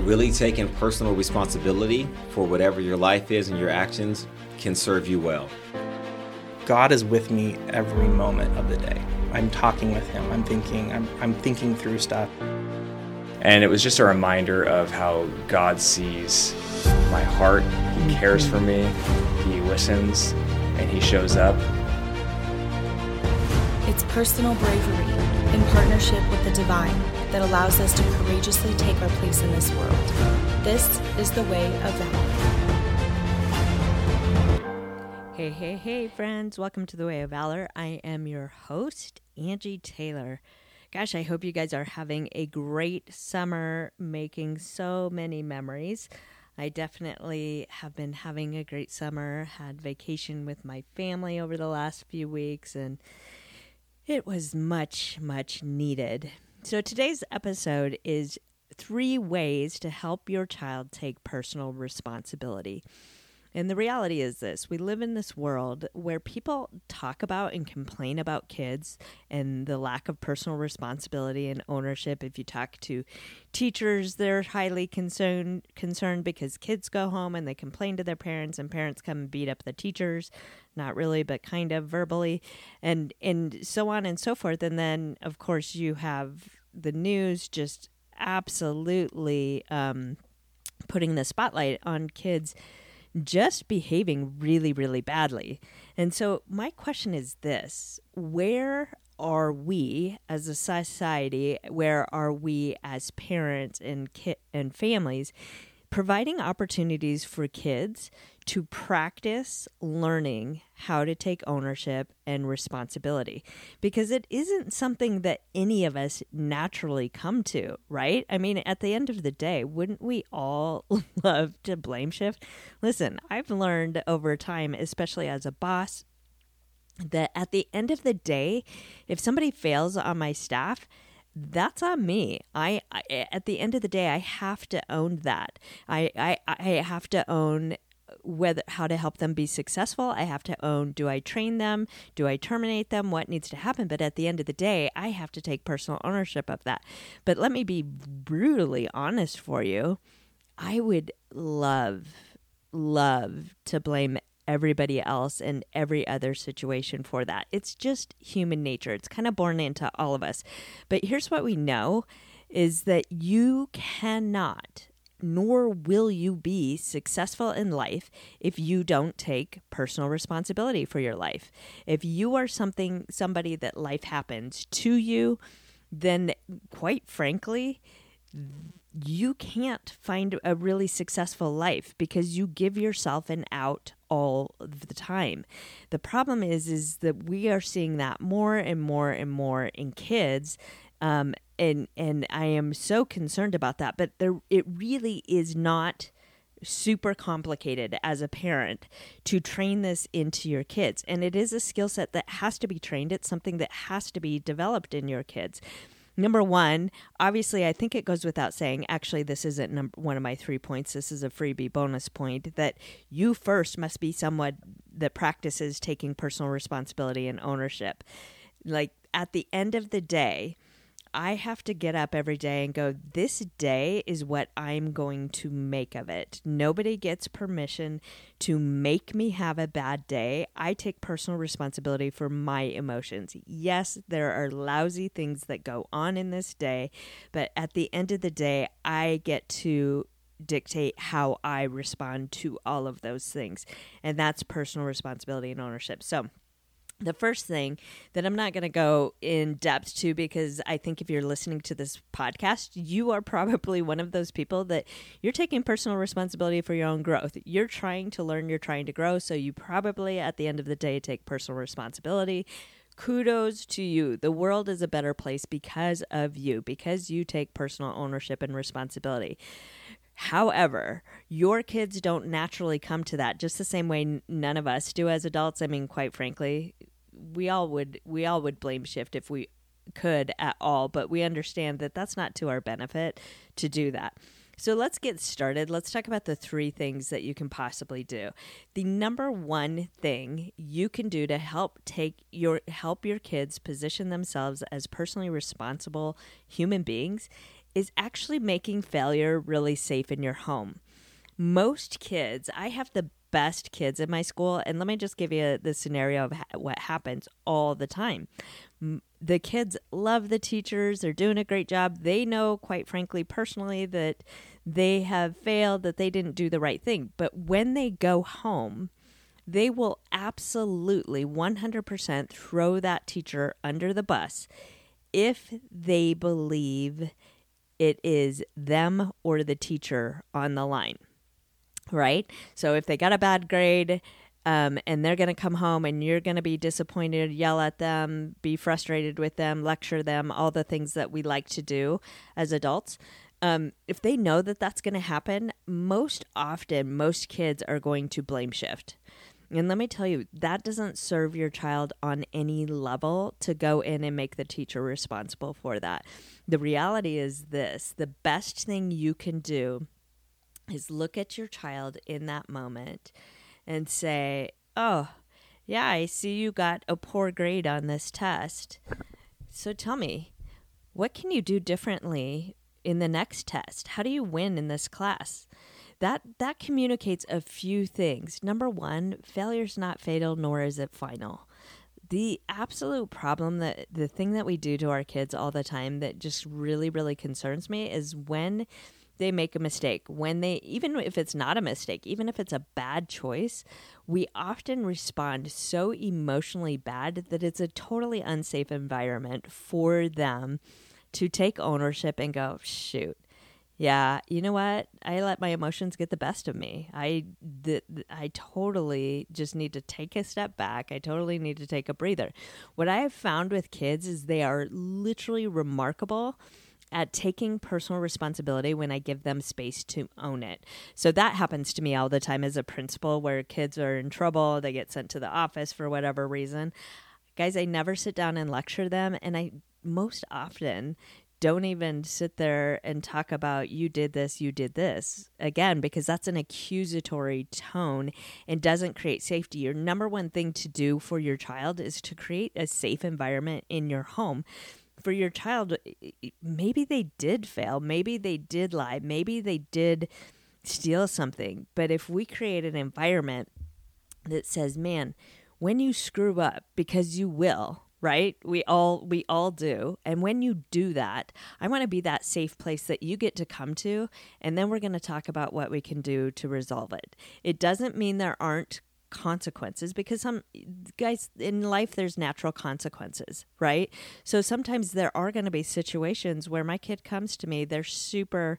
Really taking personal responsibility for whatever your life is and your actions can serve you well. God is with me every moment of the day. I'm talking with him. I'm thinking I'm, I'm thinking through stuff. And it was just a reminder of how God sees my heart. He cares for me. He listens and he shows up. It's personal bravery in partnership with the divine that allows us to courageously take our place in this world. This is the way of valor. Hey, hey, hey, friends. Welcome to the Way of Valor. I am your host, Angie Taylor. Gosh, I hope you guys are having a great summer, making so many memories. I definitely have been having a great summer, had vacation with my family over the last few weeks, and it was much, much needed. So today's episode is three ways to help your child take personal responsibility. And the reality is this we live in this world where people talk about and complain about kids and the lack of personal responsibility and ownership. If you talk to teachers, they're highly concerned concerned because kids go home and they complain to their parents and parents come and beat up the teachers. Not really, but kind of verbally and and so on and so forth. And then of course you have the news just absolutely um, putting the spotlight on kids just behaving really, really badly. And so, my question is this where are we as a society, where are we as parents and, ki- and families providing opportunities for kids to practice learning how to take ownership and responsibility because it isn't something that any of us naturally come to, right? I mean, at the end of the day, wouldn't we all love to blame shift? Listen, I've learned over time, especially as a boss, that at the end of the day, if somebody fails on my staff, that's on me. I, I, at the end of the day, I have to own that. I, I, I have to own whether how to help them be successful. I have to own do I train them? Do I terminate them? What needs to happen? But at the end of the day, I have to take personal ownership of that. But let me be brutally honest for you. I would love love to blame everybody else and every other situation for that. It's just human nature. It's kind of born into all of us. But here's what we know is that you cannot nor will you be successful in life if you don't take personal responsibility for your life. If you are something somebody that life happens to you, then quite frankly, you can't find a really successful life because you give yourself an out all the time. The problem is is that we are seeing that more and more and more in kids um, and and I am so concerned about that. But there, it really is not super complicated as a parent to train this into your kids, and it is a skill set that has to be trained. It's something that has to be developed in your kids. Number one, obviously, I think it goes without saying. Actually, this isn't one of my three points. This is a freebie bonus point that you first must be someone that practices taking personal responsibility and ownership. Like at the end of the day, I have to get up every day and go, this day is what I'm going to make of it. Nobody gets permission to make me have a bad day. I take personal responsibility for my emotions. Yes, there are lousy things that go on in this day, but at the end of the day, I get to dictate how I respond to all of those things. And that's personal responsibility and ownership. So, the first thing that I'm not going to go in depth to because I think if you're listening to this podcast, you are probably one of those people that you're taking personal responsibility for your own growth. You're trying to learn, you're trying to grow, so you probably at the end of the day take personal responsibility. Kudos to you. The world is a better place because of you, because you take personal ownership and responsibility. However, your kids don't naturally come to that just the same way none of us do as adults. I mean, quite frankly, we all would we all would blame shift if we could at all, but we understand that that's not to our benefit to do that. So let's get started. Let's talk about the three things that you can possibly do. The number one thing you can do to help take your help your kids position themselves as personally responsible human beings is actually making failure really safe in your home. Most kids, I have the best kids in my school, and let me just give you the scenario of ha- what happens all the time. The kids love the teachers, they're doing a great job. They know, quite frankly, personally, that they have failed, that they didn't do the right thing. But when they go home, they will absolutely 100% throw that teacher under the bus if they believe it is them or the teacher on the line, right? So if they got a bad grade, um, and they're going to come home and you're going to be disappointed, yell at them, be frustrated with them, lecture them, all the things that we like to do as adults. Um, if they know that that's going to happen, most often, most kids are going to blame shift. And let me tell you, that doesn't serve your child on any level to go in and make the teacher responsible for that. The reality is this the best thing you can do is look at your child in that moment and say, Oh, yeah, I see you got a poor grade on this test. So tell me, what can you do differently in the next test? How do you win in this class? That that communicates a few things. Number one, failure's not fatal, nor is it final. The absolute problem that the thing that we do to our kids all the time that just really, really concerns me is when they make a mistake when they even if it's not a mistake even if it's a bad choice we often respond so emotionally bad that it's a totally unsafe environment for them to take ownership and go shoot yeah, you know what? I let my emotions get the best of me. I th- I totally just need to take a step back. I totally need to take a breather. What I have found with kids is they are literally remarkable at taking personal responsibility when I give them space to own it. So that happens to me all the time as a principal where kids are in trouble, they get sent to the office for whatever reason. Guys, I never sit down and lecture them and I most often don't even sit there and talk about you did this, you did this again, because that's an accusatory tone and doesn't create safety. Your number one thing to do for your child is to create a safe environment in your home. For your child, maybe they did fail, maybe they did lie, maybe they did steal something. But if we create an environment that says, man, when you screw up, because you will, right? We all we all do. And when you do that i want to be that safe place that you get to come to and then we're going to talk about what we can do to resolve it. It doesn't mean there aren't consequences because some guys in life there's natural consequences right? So sometimes there are going to be situations where my kid comes to me they're super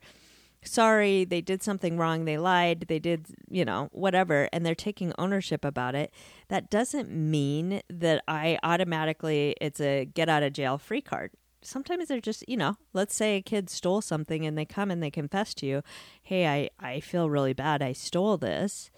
sorry, they did something wrong, they lied, they did, you know, whatever, and they're taking ownership about it, that doesn't mean that I automatically, it's a get out of jail free card. Sometimes they're just, you know, let's say a kid stole something and they come and they confess to you, hey, I, I feel really bad, I stole this.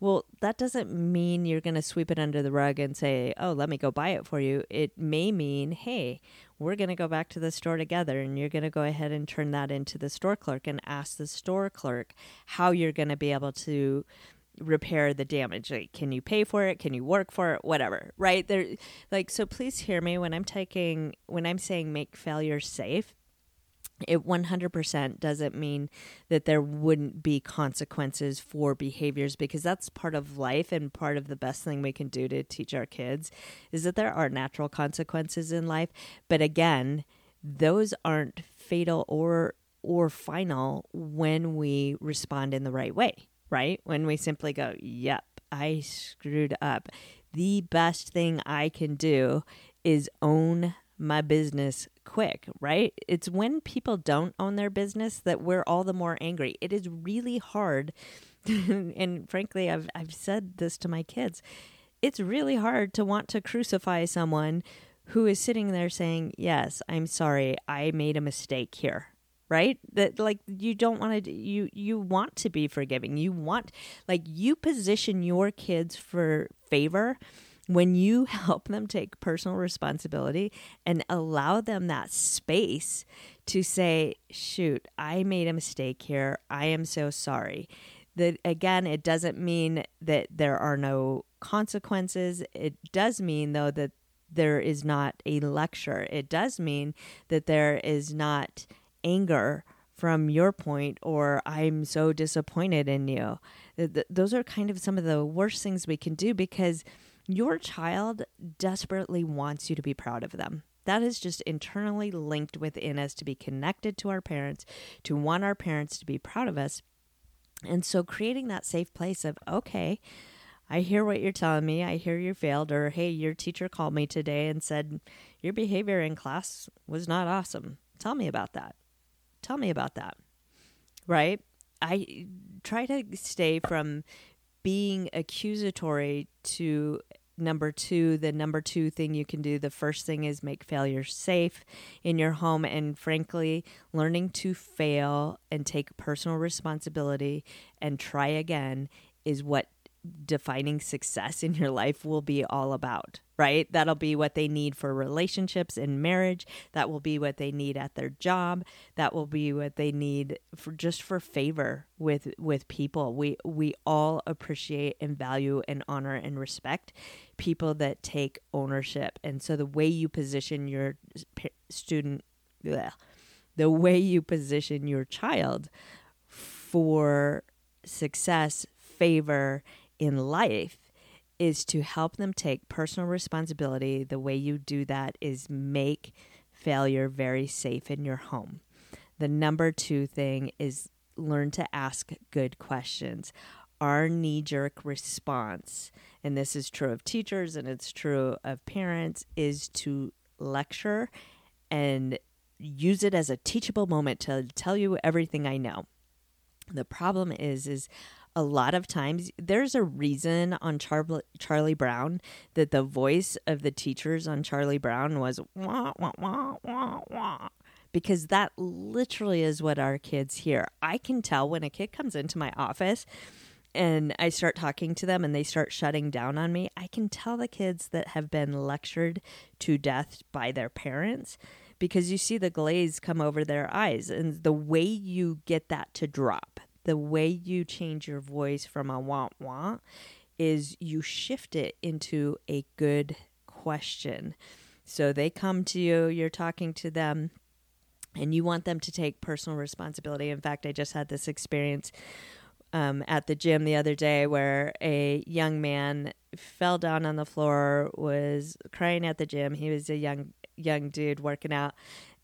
Well, that doesn't mean you're going to sweep it under the rug and say, oh, let me go buy it for you. It may mean, hey, we're going to go back to the store together and you're going to go ahead and turn that into the store clerk and ask the store clerk how you're going to be able to repair the damage. Like can you pay for it? Can you work for it? Whatever right? There like so please hear me when i'm taking when i'm saying make failure safe it 100% doesn't mean that there wouldn't be consequences for behaviors because that's part of life and part of the best thing we can do to teach our kids is that there are natural consequences in life. But again those aren't fatal or or final when we respond in the right way right? When we simply go yep i screwed up. The best thing i can do is own my business quick, right? It's when people don't own their business that we're all the more angry. It is really hard. and frankly, I've, I've said this to my kids. It's really hard to want to crucify someone who is sitting there saying, Yes, I'm sorry, I made a mistake here right that like you don't want to you you want to be forgiving you want like you position your kids for favor when you help them take personal responsibility and allow them that space to say, shoot, I made a mistake here. I am so sorry. That again, it doesn't mean that there are no consequences. It does mean, though, that there is not a lecture. It does mean that there is not anger from your point or I'm so disappointed in you. Th- th- those are kind of some of the worst things we can do because your child desperately wants you to be proud of them. That is just internally linked within us to be connected to our parents, to want our parents to be proud of us. And so creating that safe place of, okay, I hear what you're telling me. I hear you failed, or hey, your teacher called me today and said your behavior in class was not awesome. Tell me about that. Tell me about that. Right? I try to stay from being accusatory to number two the number two thing you can do the first thing is make failure safe in your home and frankly learning to fail and take personal responsibility and try again is what defining success in your life will be all about, right? That'll be what they need for relationships and marriage. That will be what they need at their job. That will be what they need for just for favor with with people. We we all appreciate and value and honor and respect people that take ownership. And so the way you position your student bleh, the way you position your child for success, favor, in life is to help them take personal responsibility. The way you do that is make failure very safe in your home. The number two thing is learn to ask good questions. Our knee jerk response, and this is true of teachers and it's true of parents, is to lecture and use it as a teachable moment to tell you everything I know. The problem is is a lot of times there's a reason on Char- Charlie Brown that the voice of the teachers on Charlie Brown was wah, wah, wah, wah, wah. Because that literally is what our kids hear. I can tell when a kid comes into my office and I start talking to them and they start shutting down on me, I can tell the kids that have been lectured to death by their parents because you see the glaze come over their eyes and the way you get that to drop the way you change your voice from a want want is you shift it into a good question. So they come to you, you're talking to them, and you want them to take personal responsibility. In fact, I just had this experience um, at the gym the other day where a young man fell down on the floor, was crying at the gym. He was a young young dude working out,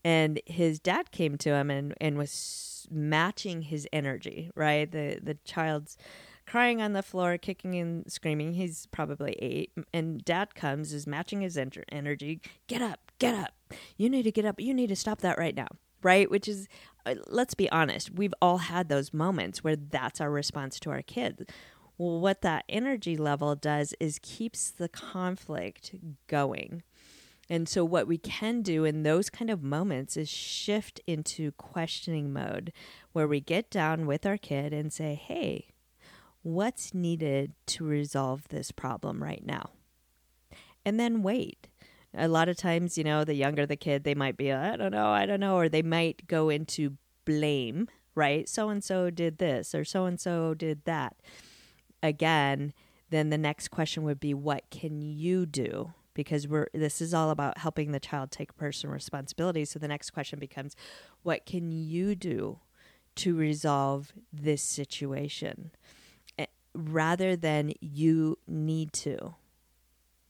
and his dad came to him and, and was matching his energy right? The the child's crying on the floor kicking and screaming. He's probably eight. And dad comes is matching his energy. Get up get up. You need to get up. You need to stop that right now right? Which is uh, let's be honest we've all had those moments where that's our response to our kids. Well what that energy level does is keeps the conflict going and so, what we can do in those kind of moments is shift into questioning mode where we get down with our kid and say, hey, what's needed to resolve this problem right now? And then wait. A lot of times, you know, the younger the kid, they might be, I don't know, I don't know, or they might go into blame, right? So and so did this, or so and so did that. Again, then the next question would be, what can you do? Because we're this is all about helping the child take personal responsibility. So the next question becomes what can you do to resolve this situation rather than you need to?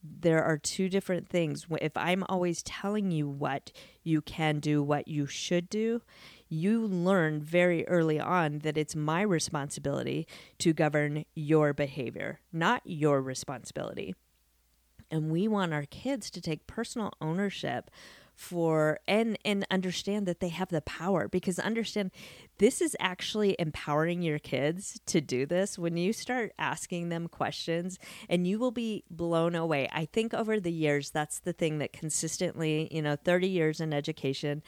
There are two different things. If I'm always telling you what you can do, what you should do, you learn very early on that it's my responsibility to govern your behavior, not your responsibility and we want our kids to take personal ownership for and and understand that they have the power because understand this is actually empowering your kids to do this. When you start asking them questions and you will be blown away. I think over the years that's the thing that consistently you know 30 years in education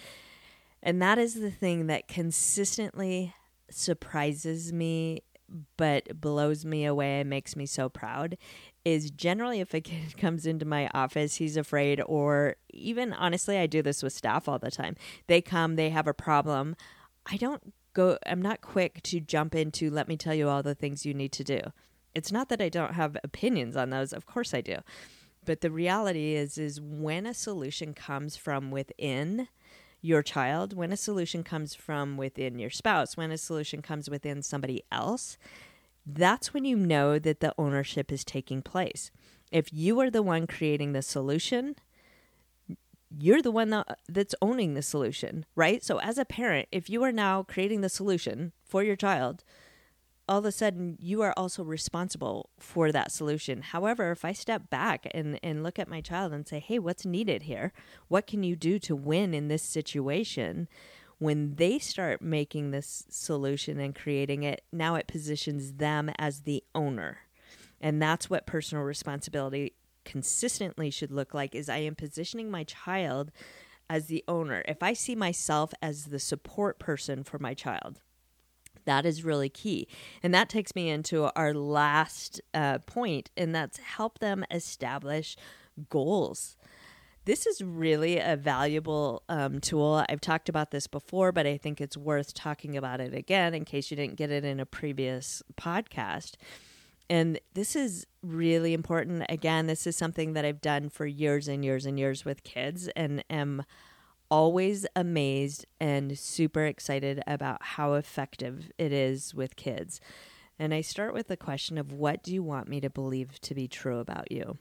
and that is the thing that consistently surprises me but blows me away and makes me so proud is generally if a kid comes into my office, he's afraid, or even honestly, I do this with staff all the time. They come, they have a problem. I don't go, I'm not quick to jump into, let me tell you all the things you need to do. It's not that I don't have opinions on those, of course I do. But the reality is, is when a solution comes from within, your child, when a solution comes from within your spouse, when a solution comes within somebody else, that's when you know that the ownership is taking place. If you are the one creating the solution, you're the one that, that's owning the solution, right? So, as a parent, if you are now creating the solution for your child, all of a sudden you are also responsible for that solution. However, if I step back and, and look at my child and say, hey, what's needed here? What can you do to win in this situation? When they start making this solution and creating it, now it positions them as the owner. And that's what personal responsibility consistently should look like is I am positioning my child as the owner. If I see myself as the support person for my child, that is really key. And that takes me into our last uh, point, and that's help them establish goals. This is really a valuable um, tool. I've talked about this before, but I think it's worth talking about it again in case you didn't get it in a previous podcast. And this is really important. Again, this is something that I've done for years and years and years with kids and am always amazed and super excited about how effective it is with kids. And I start with the question of what do you want me to believe to be true about you?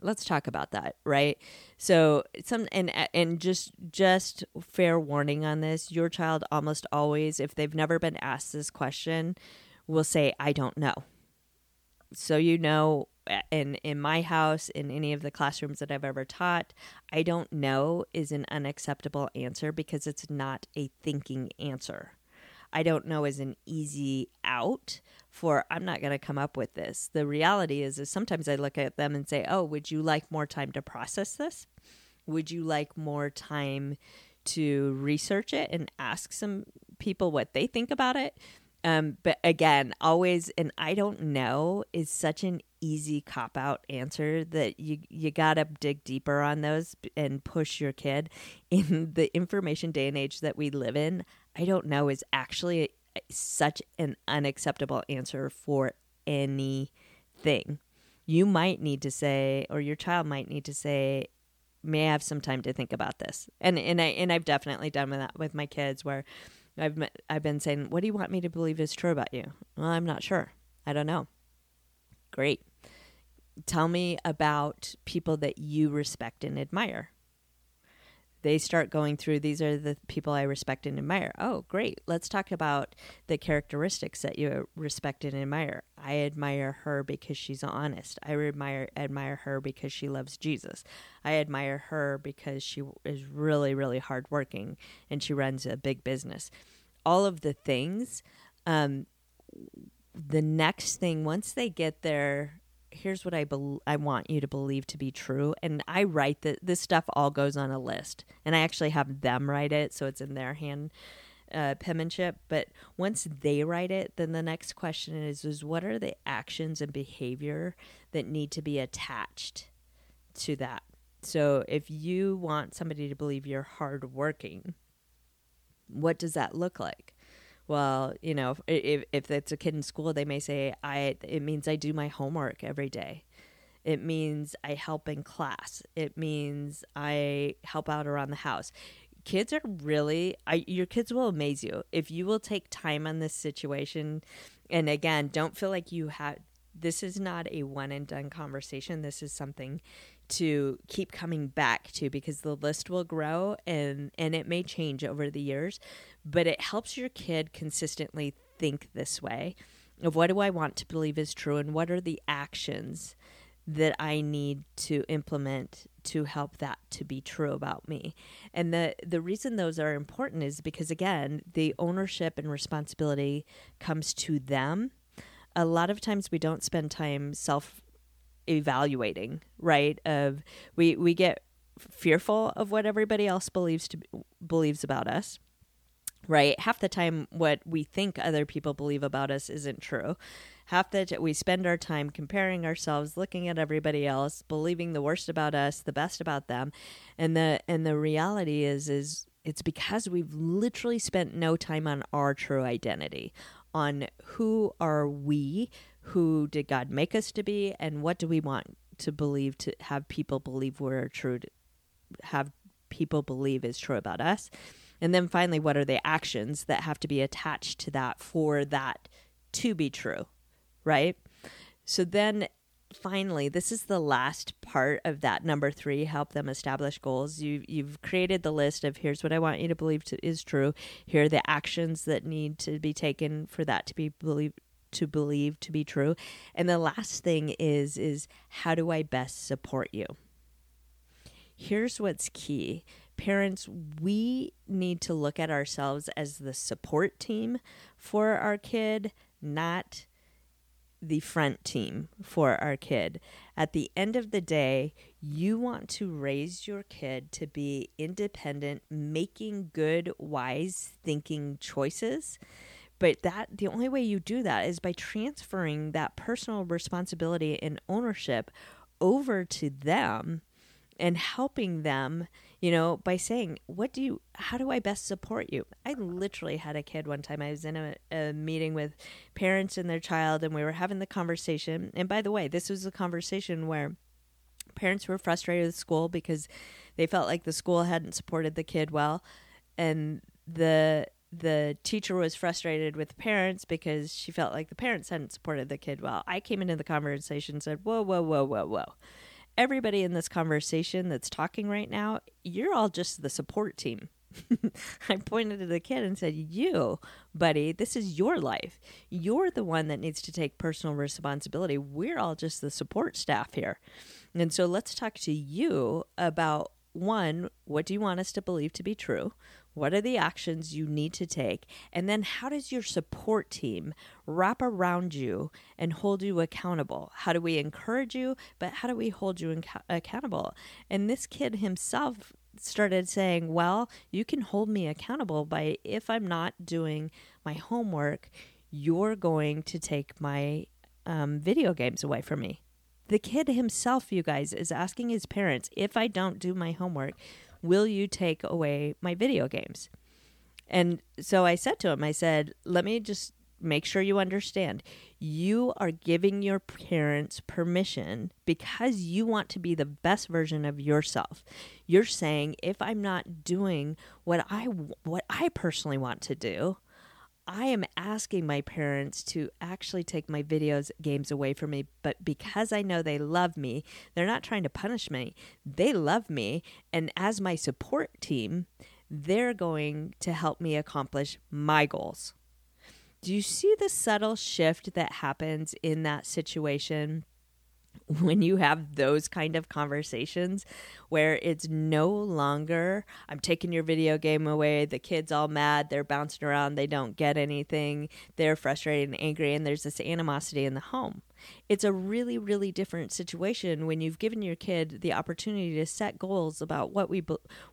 Let's talk about that, right? So, some and and just just fair warning on this, your child almost always if they've never been asked this question will say I don't know so you know in in my house in any of the classrooms that I've ever taught, I don't know is an unacceptable answer because it's not a thinking answer. I don't know is an easy out for I'm not going to come up with this. The reality is is sometimes I look at them and say, "Oh, would you like more time to process this? Would you like more time to research it and ask some people what they think about it?" Um, but again, always and I don't know is such an easy cop out answer that you you gotta dig deeper on those and push your kid in the information day and age that we live in. I don't know is actually such an unacceptable answer for anything. You might need to say, or your child might need to say, "May I have some time to think about this?" And and I and I've definitely done that with my kids where I've I've been saying, "What do you want me to believe is true about you?" Well, I'm not sure. I don't know. Great. Tell me about people that you respect and admire they start going through these are the people I respect and admire. Oh, great. Let's talk about the characteristics that you respect and admire. I admire her because she's honest. I admire admire her because she loves Jesus. I admire her because she is really really hardworking and she runs a big business. All of the things um, the next thing once they get there here's what I be- I want you to believe to be true. And I write that this stuff all goes on a list, and I actually have them write it, so it's in their hand uh, penmanship. But once they write it, then the next question is: is what are the actions and behavior that need to be attached to that? So if you want somebody to believe you're hardworking, what does that look like? Well, you know, if, if it's a kid in school, they may say, I, it means I do my homework every day. It means I help in class. It means I help out around the house. Kids are really, I, your kids will amaze you if you will take time on this situation. And again, don't feel like you have, this is not a one and done conversation. This is something to keep coming back to because the list will grow and and it may change over the years but it helps your kid consistently think this way of what do I want to believe is true and what are the actions that I need to implement to help that to be true about me. And the the reason those are important is because again, the ownership and responsibility comes to them. A lot of times we don't spend time self evaluating, right? Of we we get fearful of what everybody else believes to believes about us right? Half the time, what we think other people believe about us isn't true. Half that we spend our time comparing ourselves, looking at everybody else, believing the worst about us, the best about them, and the and the reality is is it's because we've literally spent no time on our true identity, on who are we, who did God make us to be, and what do we want to believe to have people believe we're true to have people believe is true about us. And then finally, what are the actions that have to be attached to that for that to be true, right? So then finally, this is the last part of that number three help them establish goals. You, you've created the list of here's what I want you to believe to, is true. Here are the actions that need to be taken for that to be believed to believe to be true. And the last thing is is how do I best support you? Here's what's key. Parents, we need to look at ourselves as the support team for our kid, not the front team for our kid. At the end of the day, you want to raise your kid to be independent, making good, wise thinking choices. But that the only way you do that is by transferring that personal responsibility and ownership over to them and helping them you know, by saying, what do you, how do I best support you? I literally had a kid one time. I was in a, a meeting with parents and their child, and we were having the conversation. And by the way, this was a conversation where parents were frustrated with school because they felt like the school hadn't supported the kid well. And the, the teacher was frustrated with the parents because she felt like the parents hadn't supported the kid well. I came into the conversation and said, Whoa, whoa, whoa, whoa, whoa everybody in this conversation that's talking right now, you're all just the support team. I pointed to the kid and said, You, buddy, this is your life. You're the one that needs to take personal responsibility. We're all just the support staff here. And so let's talk to you about one, what do you want us to believe to be true? What are the actions you need to take? And then how does your support team wrap around you and hold you accountable? How do we encourage you, but how do we hold you inca- accountable? And this kid himself started saying, Well, you can hold me accountable by if I'm not doing my homework, you're going to take my um, video games away from me. The kid himself, you guys, is asking his parents, If I don't do my homework, Will you take away my video games? And so I said to him, I said, Let me just make sure you understand. You are giving your parents permission because you want to be the best version of yourself. You're saying if I'm not doing what I what I personally want to do, I am asking my parents to actually take my videos games away from me, but because I know they love me, they're not trying to punish me. They love me, and as my support team, they're going to help me accomplish my goals. Do you see the subtle shift that happens in that situation? when you have those kind of conversations where it's no longer I'm taking your video game away, the kids all mad, they're bouncing around, they don't get anything, they're frustrated and angry and there's this animosity in the home. It's a really really different situation when you've given your kid the opportunity to set goals about what we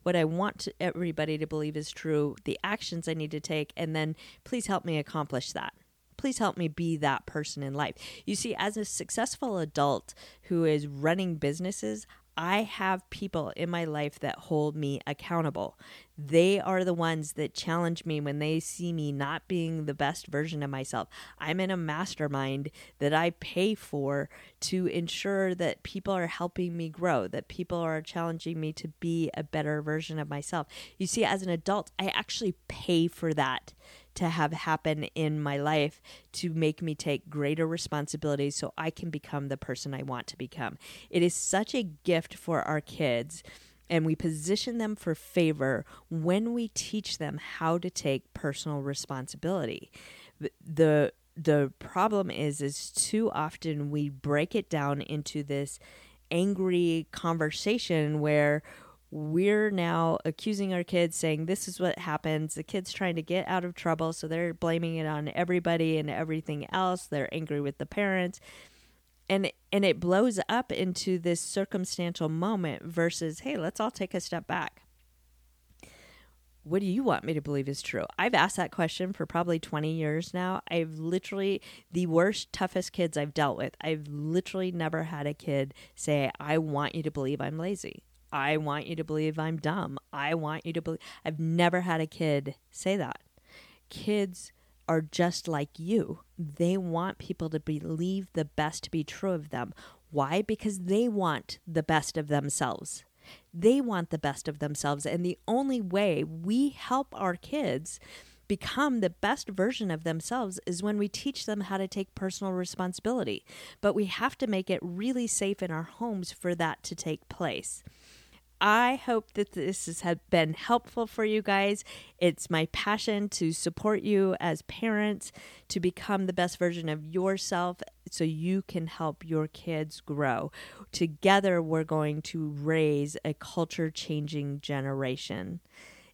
what I want everybody to believe is true, the actions I need to take and then please help me accomplish that please help me be that person in life. You see, as a successful adult who is running businesses, I have people in my life that hold me accountable. They are the ones that challenge me when they see me not being the best version of myself. I'm in a mastermind that I pay for to ensure that people are helping me grow, that people are challenging me to be a better version of myself. You see, as an adult, I actually pay for that to have happen in my life to make me take greater responsibilities so I can become the person I want to become. It is such a gift for our kids and we position them for favor when we teach them how to take personal responsibility. The the problem is is too often we break it down into this angry conversation where we're now accusing our kids saying this is what happens the kids trying to get out of trouble so they're blaming it on everybody and everything else they're angry with the parents and and it blows up into this circumstantial moment versus hey let's all take a step back what do you want me to believe is true? I've asked that question for probably 20 years now. I've literally, the worst, toughest kids I've dealt with, I've literally never had a kid say, I want you to believe I'm lazy. I want you to believe I'm dumb. I want you to believe. I've never had a kid say that. Kids are just like you. They want people to believe the best to be true of them. Why? Because they want the best of themselves. They want the best of themselves. And the only way we help our kids become the best version of themselves is when we teach them how to take personal responsibility. But we have to make it really safe in our homes for that to take place. I hope that this has been helpful for you guys. It's my passion to support you as parents to become the best version of yourself so you can help your kids grow. Together, we're going to raise a culture changing generation.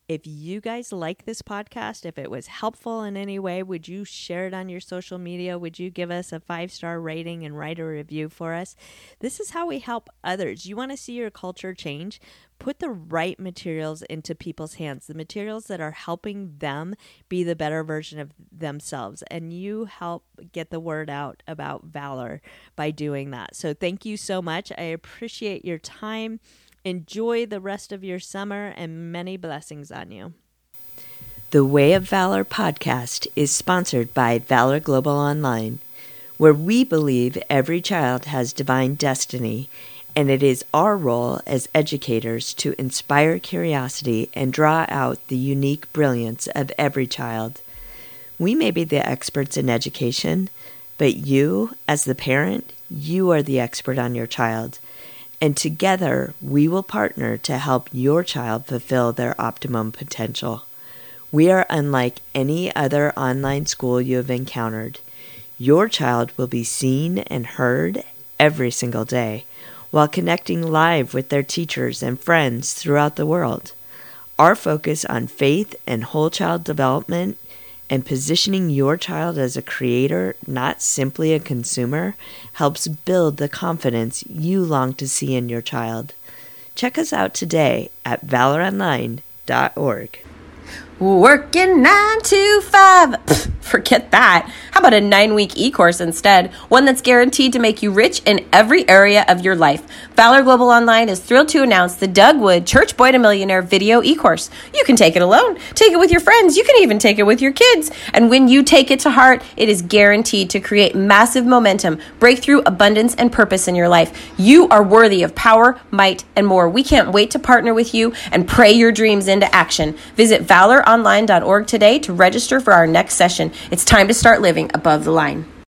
If you guys like this podcast, if it was helpful in any way, would you share it on your social media? Would you give us a five star rating and write a review for us? This is how we help others. You want to see your culture change? Put the right materials into people's hands, the materials that are helping them be the better version of themselves. And you help get the word out about valor by doing that. So, thank you so much. I appreciate your time. Enjoy the rest of your summer and many blessings on you. The Way of Valor podcast is sponsored by Valor Global Online, where we believe every child has divine destiny, and it is our role as educators to inspire curiosity and draw out the unique brilliance of every child. We may be the experts in education, but you, as the parent, you are the expert on your child and together we will partner to help your child fulfill their optimum potential. We are unlike any other online school you have encountered. Your child will be seen and heard every single day while connecting live with their teachers and friends throughout the world. Our focus on faith and whole child development and positioning your child as a creator, not simply a consumer, helps build the confidence you long to see in your child. Check us out today at valoronline.org. Working nine to five. Pfft, forget that. How about a nine week e course instead? One that's guaranteed to make you rich in every area of your life. Valor Global Online is thrilled to announce the Doug Wood Church Boy to Millionaire video e course. You can take it alone, take it with your friends, you can even take it with your kids. And when you take it to heart, it is guaranteed to create massive momentum, breakthrough, abundance, and purpose in your life. You are worthy of power, might, and more. We can't wait to partner with you and pray your dreams into action. Visit Valor valoronline.org today to register for our next session. It's time to start living above the line.